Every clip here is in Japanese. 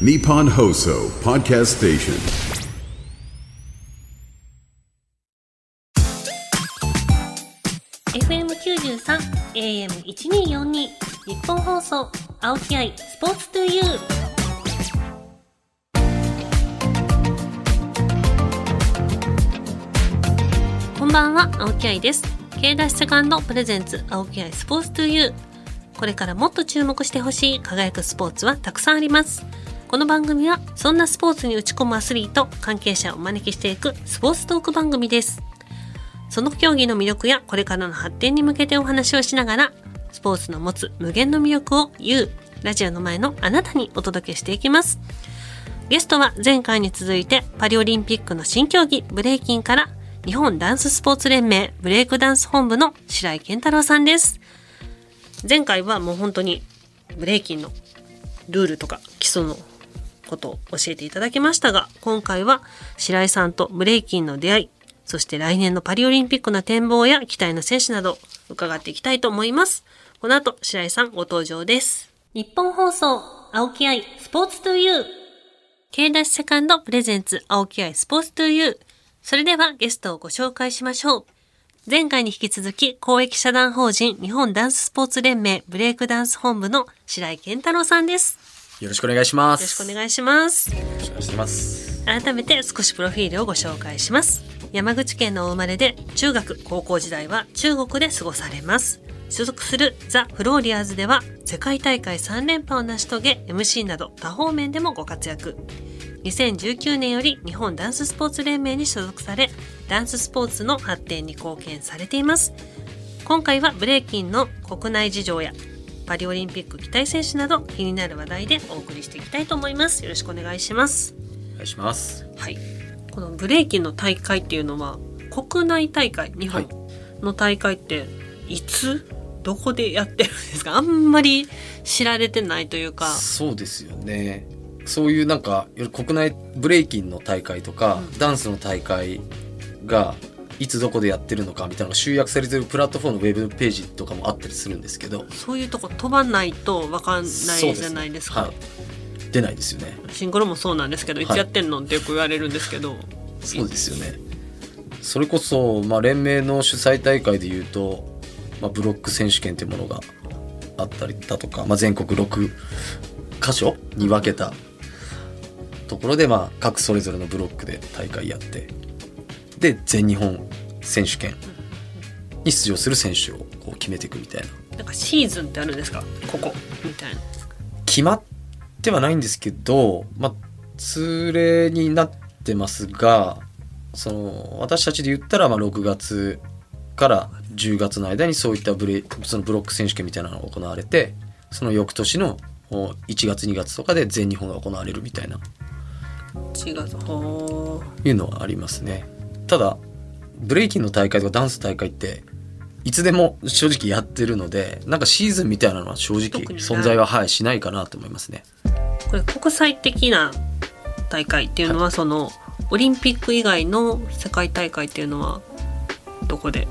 Nippon Hoso Podcast Station. 93 AM1242 日本放送青木愛スポーツトゥユー。こんばんは青木愛です。K ダッシュセカンドプレゼンツ青木愛スポーツトゥユー。これからもっと注目してほしい輝くスポーツはたくさんあります。この番組はそんなスポーツに打ち込むアスリート関係者をお招きしていくスポーツトーク番組ですその競技の魅力やこれからの発展に向けてお話をしながら、スポーツの持つ無限の魅力を言う、ラジオの前のあなたにお届けしていきます。ゲストは前回に続いてパリオリンピックの新競技ブレイキンから日本ダンススポーツ連盟ブレイクダンス本部の白井健太郎さんです。前回はもう本当にブレイキンのルールとか基礎のことを教えていただきましたが、今回は白井さんとブレイキンの出会い、そして来年のパリオリンピックの展望や期待の選手など伺っていきたいと思います。この後、白井さんご登場です。日本放送、青木愛、スポーツトゥユー。K ダッシュセカンドプレゼンツ、青木愛、スポーツトゥユー。それではゲストをご紹介しましょう。前回に引き続き、公益社団法人日本ダンススポーツ連盟ブレイクダンス本部の白井健太郎さんです。よろしくお願いします。よろしくお願いします。よろしくお願いします。改めて少しプロフィールをご紹介します山口県のお生まれで中学高校時代は中国で過ごされます所属するザ・フローリアーズでは世界大会3連覇を成し遂げ MC など多方面でもご活躍2019年より日本ダンススポーツ連盟に所属されダンススポーツの発展に貢献されています今回はブレイキンの国内事情やパリオリンピック期待選手など気になる話題でお送りしていきたいと思います。よろしくお願いします。お願いします。はい、このブレイキンの大会っていうのは国内大会日本の大会っていつ？どこでやってるんですか？あんまり知られてないというか。そうですよね。そういうなんか国内ブレイキンの大会とか、うん。ダンスの大会がいつどこでやってるのかみたいなのが集約されてるプラットフォームのウェブページとかもあったりするんですけど、そういうとこ飛ばないと分かんないじゃないですか。はい、出ないですよね。シンクロもそうなんですけど、い、つやってんのってよく言われるんですけど。そうですよね。それこそ、まあ、連盟の主催大会でいうと、まあ、ブロック選手権というものがあったりだとか、まあ、全国6箇所に分けたところで、まあ、各それぞれのブロックで大会やってで全日本選手権に出場する選手をこう決めていくみたいな。なんかシーズンってあるんですか？ここ。みたいな。決まってはないんですけど、まあ、通例になってますがその私たちで言ったらまあ6月から10月の間にそういったブレそのブロック選手権みたいなのが行われてその翌年のお1月2月とかで全日本が行われるみたいな。4月。ほー。いうのはありますねただブレイキンの大会とかダンス大会っていつでも正直やってるのでなんかシーズンみたいなのは正直存在は、はい、しないかなと思いますね。これ国際的な大会っていうのは、そのオリンピック以外の世界大会っていうのはどこで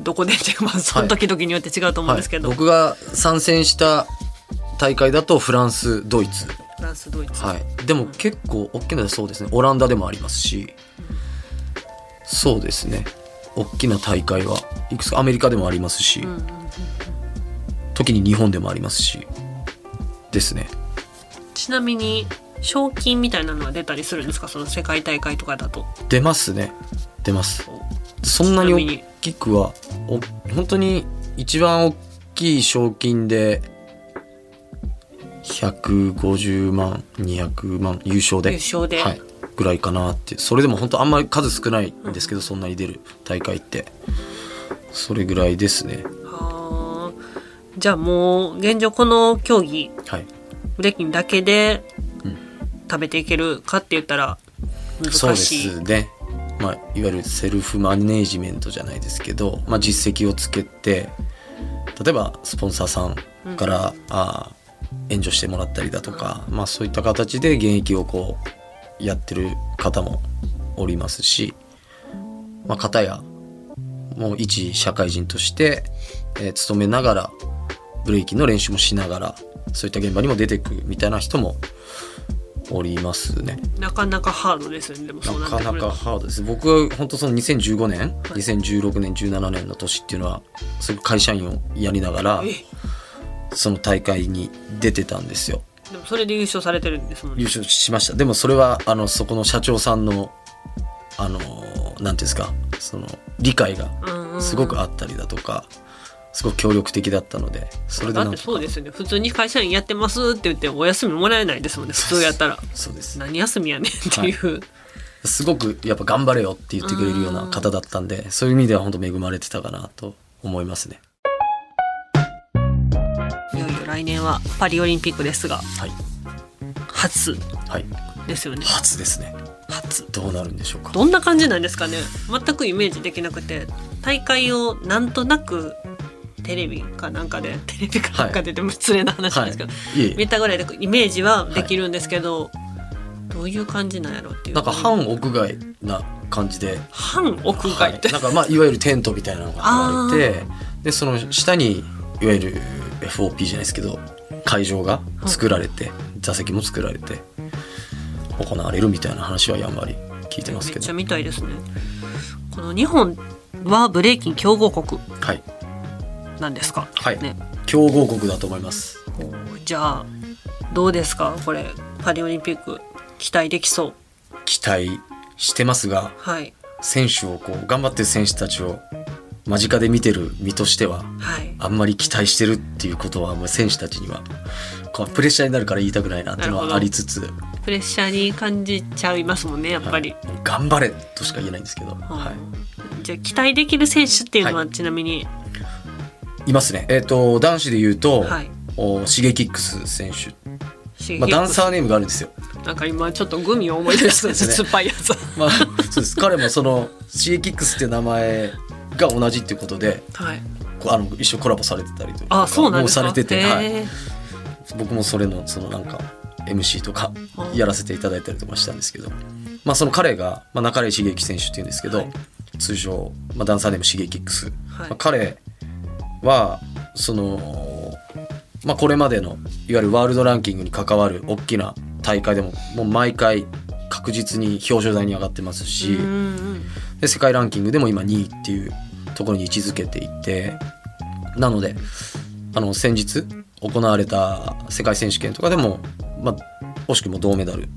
どこでっていうかまあその時々によって違うと思うんですけど、はい、僕が参戦した大会だとフランスドイツ、フランスドイツ、はい、でも結構大きなそうですね。オランダでもありますしそうですね。大きな大会はいくつかアメリカでもありますし、うんうんうん時に日本でもありますしですね。ちなみに賞金みたいなのは出たりするんですか？その世界大会とかだと。出ますね。出ます。そんなに大きくはお本当に一番大きい賞金で150万200万優勝で。優勝で、はい、ぐらいかなって。それでも本当あんまり数少ないんですけど、そんなに出る大会って。それぐらいですね。はあ。じゃあもう現状この競技はい。ブレイキンだけでうん。食べていけるかって言ったらそうで難しい、すね。まあいわゆるセルフマネージメントじゃないですけど、まあ、実績をつけて例えばスポンサーさんから、あー援助してもらったりだとか、まあ、そういった形で現役をこうやってる方もおりますし、まあ、方やもう一社会人として、えー勤めながらブレイキンの練習もしながらそういった現場にも出てくみたいな人もおりますね。なかなかハードですよねでもそうななかなかハードです。僕は本当その2015年、2016年、17年の年っていうのは、すごい会社員をやりながら、え？その大会に出てたんですよ。でもそれで優勝されてるんですもんね。優勝しました。でもそれは、あの、そこの社長さんの、あの、なんていうんですか、その、理解がすごくあったりだとか、すごく協力的だったので、それでだってそうですよね。普通に会社員やってますって言ってお休みもらえないですもんね。普通やったら。そうです。何休みやねんっていう、すごくやっぱ頑張れよって言ってくれるような方だったんで、そういう意味では本当恵まれてたかなと思いますね。来年はパリオリンピックですがはい。初はい。ですよね。初ですね。初。どうなるんでしょうか。どんな感じなんですかね。全くイメージできなくて大会をなんとなくテレビかなんかで テレビかなんかででも失礼な話なんですけど、はい。見たぐらいでイメージはできるんですけど、どういう感じなんやろっていう。なんか半屋外な感じで、半屋外って、はい、なんかまあいわゆるテントみたいなのが張られてでその下にいわゆる FOP じゃないですけど会場が作られて、座席も作られて行われるみたいな話はやんわり聞いてますけど。めっちゃ見たいですね。この日本はブレイキン強豪国。はい。なんですか、はい。ね、強豪国だと思います。じゃあどうですか？これパリオリンピック期待できそう。期待してますがはい。選手をこう頑張ってる選手たちを間近で見てる身としてははい。あんまり期待してるっていうことはもう選手たちにはこうプレッシャーになるから言いたくないなっていうのはありつつプレッシャーに感じちゃいますもんねやっぱり、はい。頑張れとしか言えないんですけど、はじゃあ期待できる選手っていうのははちなみに、い、いますね。えっ、と男子で言うと、はい。おシゲキックス選手、まあ、ダンサーネームがあるんですよ、なんか今ちょっとグミを思い出した ですね。酸っぱいやつ。まあ、そうです。彼もそのシゲキックスっていう名前が同じっていうことではい。あの一緒にコラボされてたりとかあそうなんですか？もうされてて、はい、僕もそれのそのなんか MC とかうんやらせていただいたりとかしたんですけど、まあ、その彼が、まあ、中井茂樹選手っていうんですけど、はい。通称、まあ、ダンサーネームシゲキックス、はい。まあ、彼はその、まあ、これまでのいわゆるワールドランキングに関わる大きな大会でももう毎回確実に表彰台に上がってますし、うんうんで世界ランキングでも今2位っていうところに位置づけていてなのであの先日行われた世界選手権とかでも、まあ、惜しくも銅メダル。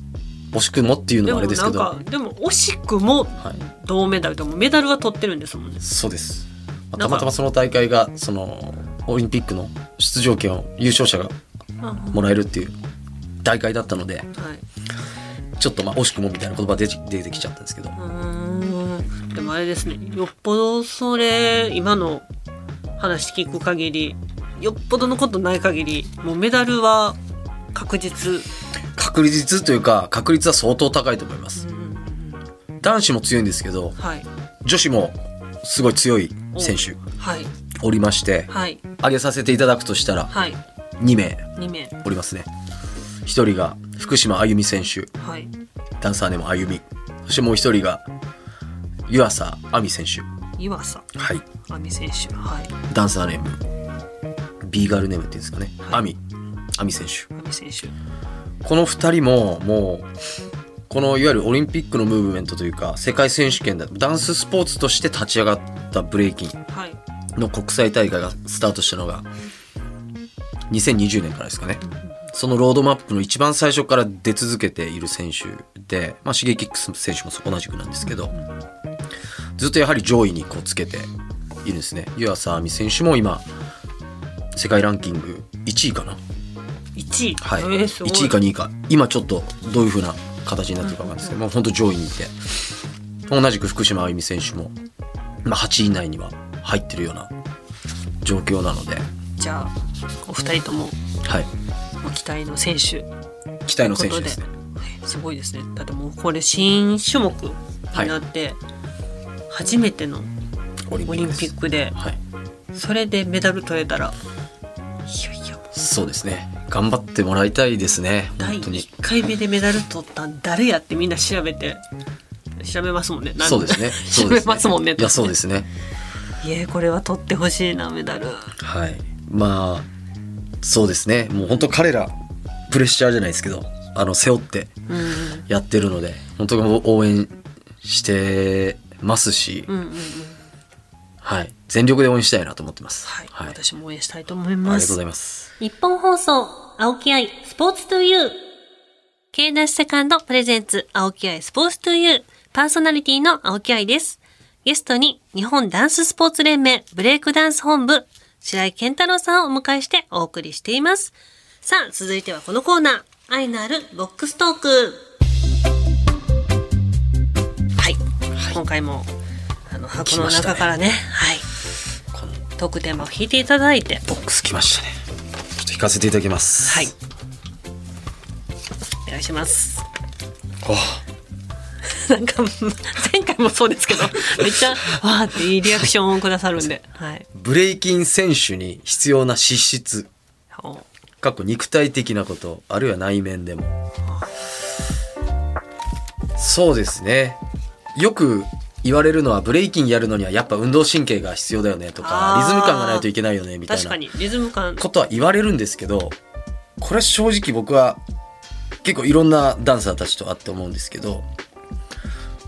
惜しくもっていうのでももあれですけど、なんかでも惜しくもはい、銅メダルでもメダルは取ってるんですもんね。そうです、まあたまたまその大会がそのオリンピックの出場権を優勝者がもらえるっていう大会だったのではい。ちょっとまあ惜しくもみたいな言葉出て出てきちゃったんですけど、でもあれですね。よっぽどそれ今の話聞く限りよっぽどのことない限りもうメダルは確実。確率というか確率は相当高いと思います。うん。男子も強いんですけどはい。女子もすごい強い選手はい。おりましてはい。挙げさせていただくとしたらはい。2名2名。おりますね。1人が福島あゆみ選手。はい。ダンサーネームあゆみ。そしてもう1人が湯浅亜美選手。岩佐。はい。亜美選手はい。ダンサーネーム。ビーガルネームっていうんですかね。はい。亜美。亜美選手。亜美選手。この2人ももうこのいわゆるオリンピックのムーブメントというか世界選手権だダンススポーツとして立ち上がったブレイキン。はい。の国際大会がスタートしたのが2020年からですかね。そのロードマップの一番最初から出続けている選手で、まあ、シゲキックス選手も同じくなんですけど、ずっとやはり上位にこうつけているんですね。湯浅亜美選手も今、世界ランキング1位かな。1位？はい。えーすごい1位か2位か。今ちょっとどういう風な形になってるかわかんないですけど、もう本当上位にいて。同じく福島あゆみ選手も、まあ、8位以内には入ってるような状況なので、じゃあお二人ともはい。ご期待の選手期待の選手ですね。はいすごいですねだってもうこれ新種目になって初めてのオリンピックではい。それでメダル取れたらいやいやそうですね。頑張ってもらいたいですね。第本当に。1回目でメダル取ったん誰やってみんな調べて調べますもんねそうですね。調べそうですねますもんねいや、そうですね。いやこれは取ってほしいなメダルはい。まあ、そうですね。もう本当彼ら、プレッシャーじゃないですけど、あの背負ってうんうんやってるので本当に応援してますし、うんうんうんはい、全力で応援したいなと思ってます。はい、はい、あり私も応援したいと思いがますとうございます。日本放送、青木愛、スポーツトゥユー。K ダッシュセカンドプレゼンツ、青木愛スポーツトゥユー。パーソナリティの青木愛です。ゲストに、日本ダンススポーツ連盟ブレイクダンス本部、白井健太郎さんをお迎えしてお送りしています。さあ、続いてはこのコーナー、愛のあるボックストーク。今回も、あの、箱の中からね、はい。このトークテーマを引いていただいて、ボックス来ましたね。ちょっと引かせていただきます。はい。お願いします。お なんか前回もそうですけど めっちゃわーっていいリアクションをくださるんで、はい。ブレイキン選手に必要な資質、お過去肉体的なこと、あるいは内面でも。そうですね。よく言われるのはブレイキンやるのにはやっぱ運動神経が必要だよねとかリズム感がないといけないよねみたいな確かにリズム感。ことは言われるんですけどこれ正直僕は結構いろんなダンサーたちと会って思うんですけど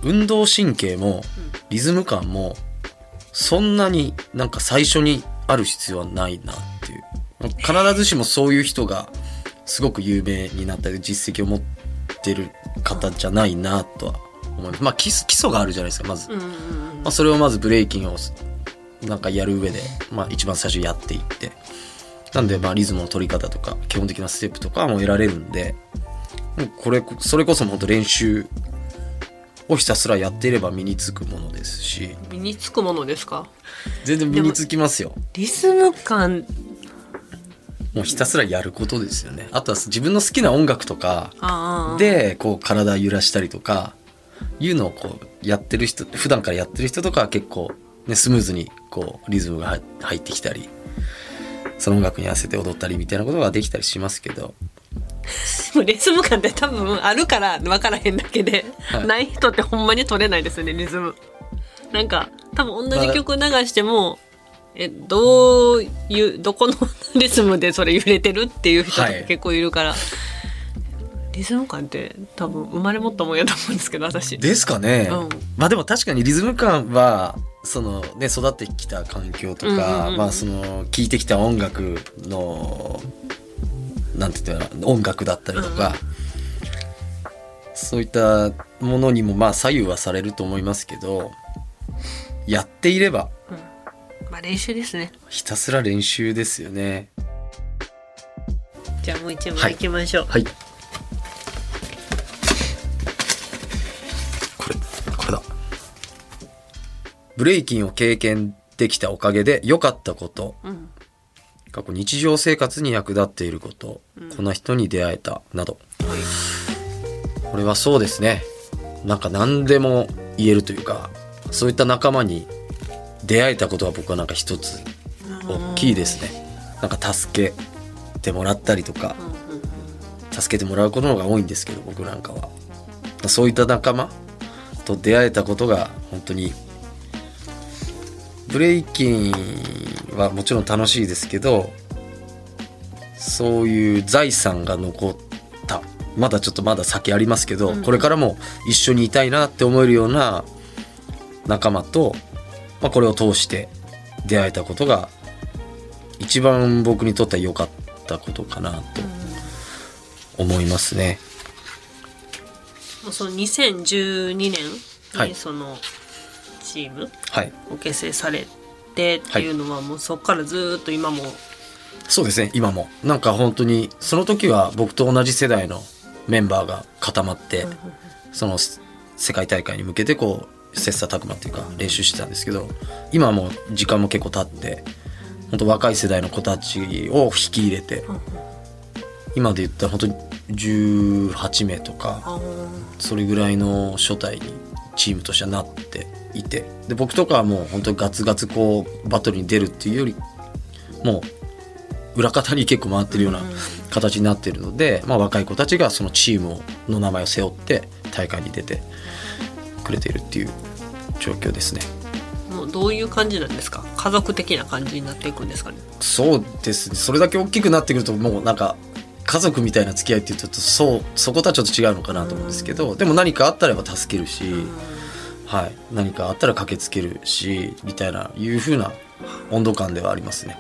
運動神経もリズム感もそんなになんか最初にある必要はないなっていう。必ずしもそういう人がすごく有名になったり実績を持ってる方じゃないなとは思います。まあ基礎基礎があるじゃないですかまず、うんうんうんまあ、それをまずブレイキンをなんかやる上で、まあ、一番最初やっていって。なんでまあリズムの取り方とか基本的なステップとかも得られるんでもうこれそれこそ本当練習をひたすらやっていれば身につくものですし。身につくものですか？全然身につきますよ。リズム感。もうひたすらやることですよね。あとは自分の好きな音楽とかでこう体揺らしたりとかいうのをこうやってる人普段からやってる人とかは結構、ね、スムーズにこうリズムが入入ってきたりその音楽に合わせて踊ったりみたいなことができたりしますけど。リズム感って多分あるから分からへんだけで、はい。ない人ってほんまに取れないですよねリズム。なんか多分同じ曲流してもえどういうどこのリズムでそれ揺れてるっていう人結構いるから、リズム感って多分生まれ持ったもんやと思うんですけど私。ですかね、うん。まあでも確かにリズム感はそのね育ってきた環境とか、うんうんうんまあその聴いてきた音楽のなんて言ったら音楽だったりとか、そういったものにもまあ左右はされると思いますけどやっていればまあ練習ですね。ひたすら練習ですよね。じゃあもう一はい。きましょう、はい。これブレイキンを経験できたおかげで良かったこと。うん。過去日常生活に役立っていること、こん。な人に出会えた。など。これはそうですね。なんか何でも言えるというかそういった仲間に出会えたことは僕はなんか一つ大きいですね。なんか助けてもらったりとか助けてもらうことの方が多いんですけど僕なんかは。そういった仲間と出会えたことが本当にブレイキンはもちろん楽しいですけどそういう財産が残った。まだちょっとまだ先ありますけど、これからも一緒にいたいなって思えるような仲間と、まあ、これを通して出会えたことが一番僕にとっては良かったことかなと思いますね。もうその2012年はい。にそのチームはい。を結成されてっていうのはもうそこからずーっと今もそうですね、今も。なんか本当に、その時は僕と同じ世代のメンバーが固まって、その世界大会に向けてこう、切磋琢磨っていうか練習してたんですけど、今はもう時間も結構経って、本当若い世代の子たちを引き入れて、今で言ったら本当に18名とか、あそれぐらいの初代にチームとしてはなっていて。で僕とかはもう本当にガツガツこうバトルに出るっていうよりもう裏方に結構回ってるような形になってるので、まあ、若い子たちがそのチームをの名前を背負って大会に出てくれているっていう状況ですね。もうどういう感じなんですか？家族的な感じになっていくんですかね？そうですね。それだけ大きくなってくるともうなんか家族みたいな付き合いっていうとそうそことはちょっと違うのかなと思うんですけど、でも何かあったら助けるし、はい、何かあったら駆けつけるしみたいないう風な温度感ではありますね。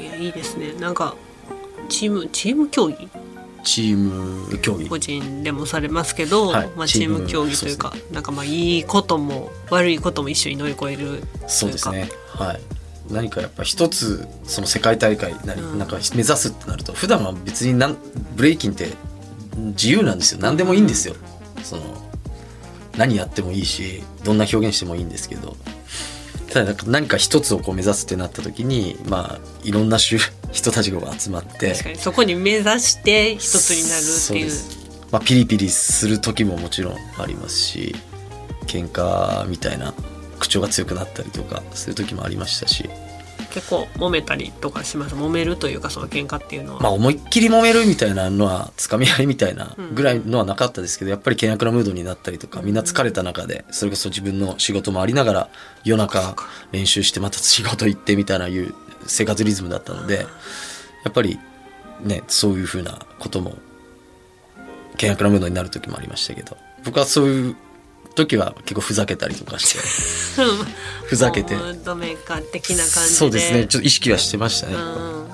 いやいいですね。なんかチームチーム競技？チーム競技。個人でもされますけど、はい。まあ、チームチーム競技というかなんかまあいいことも悪いことも一緒に乗り越えるそうですね。はい何かやっぱ一つその世界大会なり、うん。なんか目指すってなると普段は別になんブレイキンって自由なんですよ。何でもいいんですよ。その何やってもいいしどんな表現してもいいんですけど。ただなんか何か一つをこう目指すってなった時にまあいろんな種 人たちが集まってそこに目指して一つになるっていう。まあ、ピリピリする時ももちろんありますし喧嘩みたいな口調が強くなったりとかする時もありましたし、結構揉めたりとかします。揉めるというかその喧嘩っていうのは、まあ、思いっきり揉めるみたいなのはつかみ合いみたいなぐらいのはなかったですけどやっぱり険悪なムードになったりとかみんな疲れた中でそれこそ自分の仕事もありながら夜中練習してまた仕事行ってみたいないう生活リズムだったのでやっぱりねそういうふうなことも険悪なムードになる時もありましたけど僕はそういう時は結構ふざけたりとかして。ふざけて。ドメーカー的な感じで。そうですね。ちょっと意識はしてましたね、うん。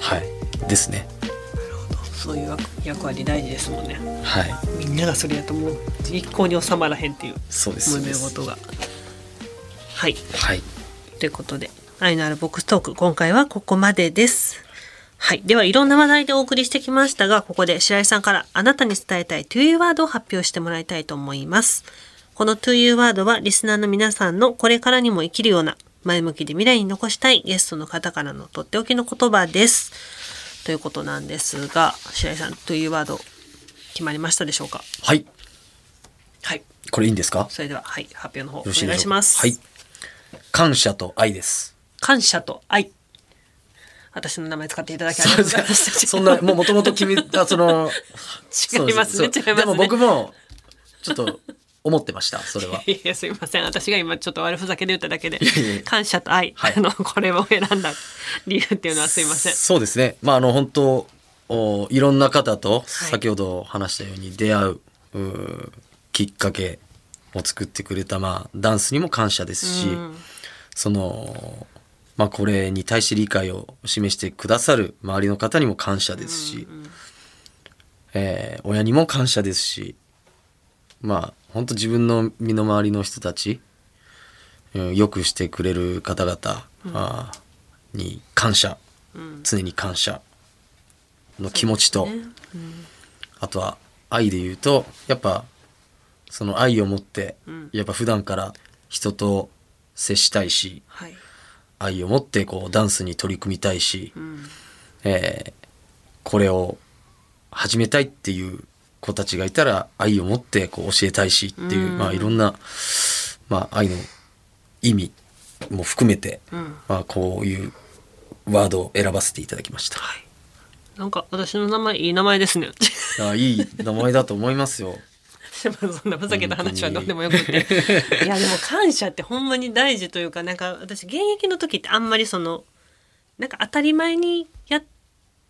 はい。ですね。そういう役役割大事ですもんね。はい。みんながそれやともう一向に収まらへんっていう。そうです。そう揉めです事が。はい。はい。ということで愛のあるボックストーク今回はここまでですはい。では、いろんな話題でお送りしてきましたが、ここで白井さんからあなたに伝えたい to you ワードを発表してもらいたいと思います。この to you ワードはリスナーの皆さんのこれからにも生きるような前向きで未来に残したいゲストの方からのとっておきの言葉です。ということなんですが、白井さん to you ワード決まりましたでしょうか？はいはい。これいいんですか？それでは、はい。発表の方お願いします。はい感謝と愛です感謝と愛。私の名前使っていただきありがとうございます。そんなもうもともと決めたその 違いますね。違いますね。でも僕もちょっと思ってましたそれは。いやすいません。私が今ちょっと悪ふざけで言っただけでいやいや感謝と愛、はい。あのこれを選んだ理由っていうのはすいません。そうですね。まああの本当おいろんな方とはい。先ほど話したように出会う,、うーきっかけを作ってくれた、まあ、ダンスにも感謝ですし、うん。そのまあこれに対して理解を示してくださる周りの方にも感謝ですし、えー親にも感謝ですしまあ本当自分の身の回りの人たち、うん、よくしてくれる方々、あーに感謝、常に感謝の気持ちと、あとは愛で言うとやっぱその愛を持って、やっぱ普段から人と接したいしはい愛を持ってこうダンスに取り組みたいし、ん。えーこれを始めたいっていう子たちがいたら愛を持ってこう教えたいしっていう、うん。まあいろんな、まあ、愛の意味も含めて、ん。まあ、こういうワードを選ばせていただきました。なんか私の名前いい名前ですね。いやいい名前だと思いますよ。そんなふざけた話はどうでもよくて。いやでも感謝ってほんまに大事というかなんか私現役の時ってあんまりそのなんか当たり前にやっ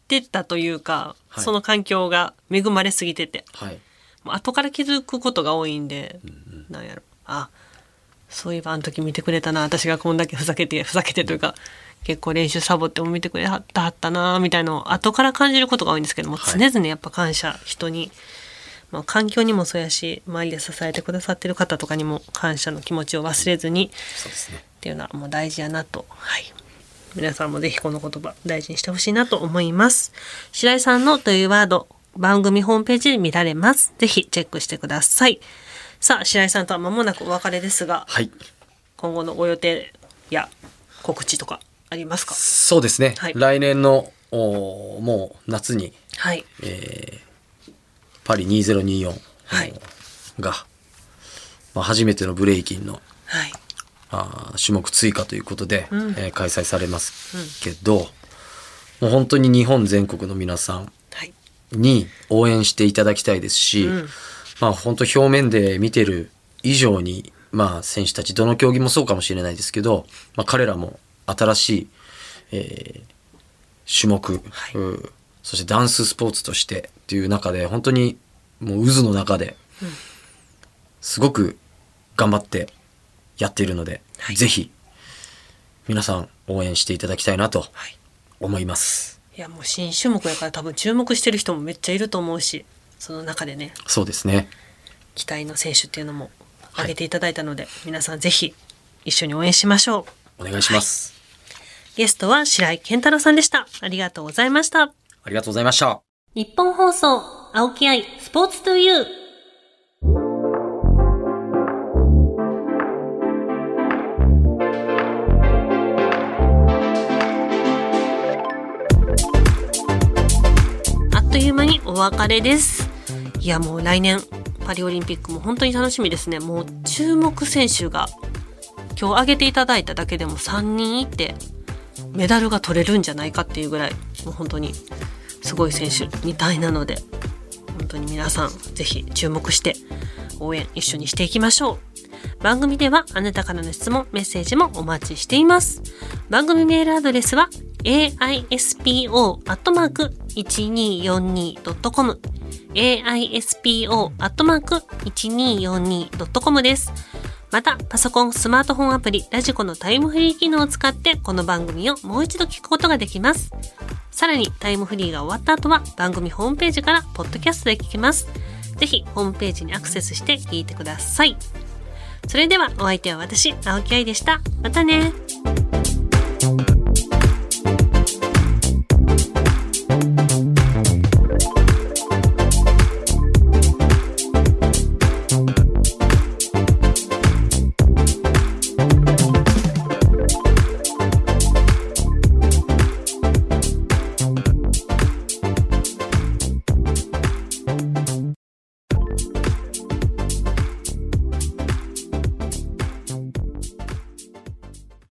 てたというか、はい。その環境が恵まれすぎてて。はい。もう後から気づくことが多いんで、なんやろ。あそういえばあの時見てくれたな私がこんだけふざけてふざけてというか結構練習サボっても見てくれはったはったなみたいなのを後から感じることが多いんですけども、はい常々やっぱ感謝人に、まあ、環境にもそうやし周りで支えてくださってる方とかにも感謝の気持ちを忘れずにそうですね。っていうのはもう大事やなと、はい、皆さんもぜひこの言葉大事にしてほしいなと思います。白井さんのというワード番組ホームページで見られます。ぜひチェックしてください。さあ白井さんとは間もなくお別れですがはい。今後のご予定や告知とかありますか？そうですね。はい。来年のおーもう夏にはいパリ2024はい。が、まあ、初めてのブレイキンのはい。あー種目追加ということで、えー開催されますけど、もう本当に日本全国の皆さんはい。に応援していただきたいですし、うん。まあ本当表面で見てる以上に、まあ選手たち、どの競技もそうかもしれないですけど、まあ彼らも新しい、えー種目、はい。うそしてダンススポーツとしてっていう中で本当にもう渦の中で、すごく頑張ってやっているので、はい。ぜひ皆さん応援していただきたいなとはい。思います。いやもう新種目やから多分注目してる人もめっちゃいると思うしその中でね。そうですね。期待の選手っていうのも挙げていただいたので、皆さんぜひ一緒に応援しましょう。お願いします。ゲストは白井健太郎さんでした。ありがとうございました。ありがとうございました。日本放送青木愛スポーツトゥユーあっという間にお別れです。いやもう来年パリオリンピックも本当に楽しみですね。もう注目選手が今日挙げていただいただけでも3人いてメダルが取れるんじゃないかっていうぐらいもう本当にすごい選手みたいなので本当に皆さんぜひ注目して応援一緒にしていきましょう。番組ではあなたからの質問メッセージもお待ちしています。番組メールアドレスは aispo.1242.com aispo.1242.com です。また、パソコン、スマートフォンアプリ、ラジコのタイムフリー機能を使って、この番組をもう一度聞くことができます。さらに、タイムフリーが終わった後は、番組ホームページから、ポッドキャストで聞きます。ぜひ、ホームページにアクセスして聞いてください。それでは、お相手は私、青木愛でした。またね。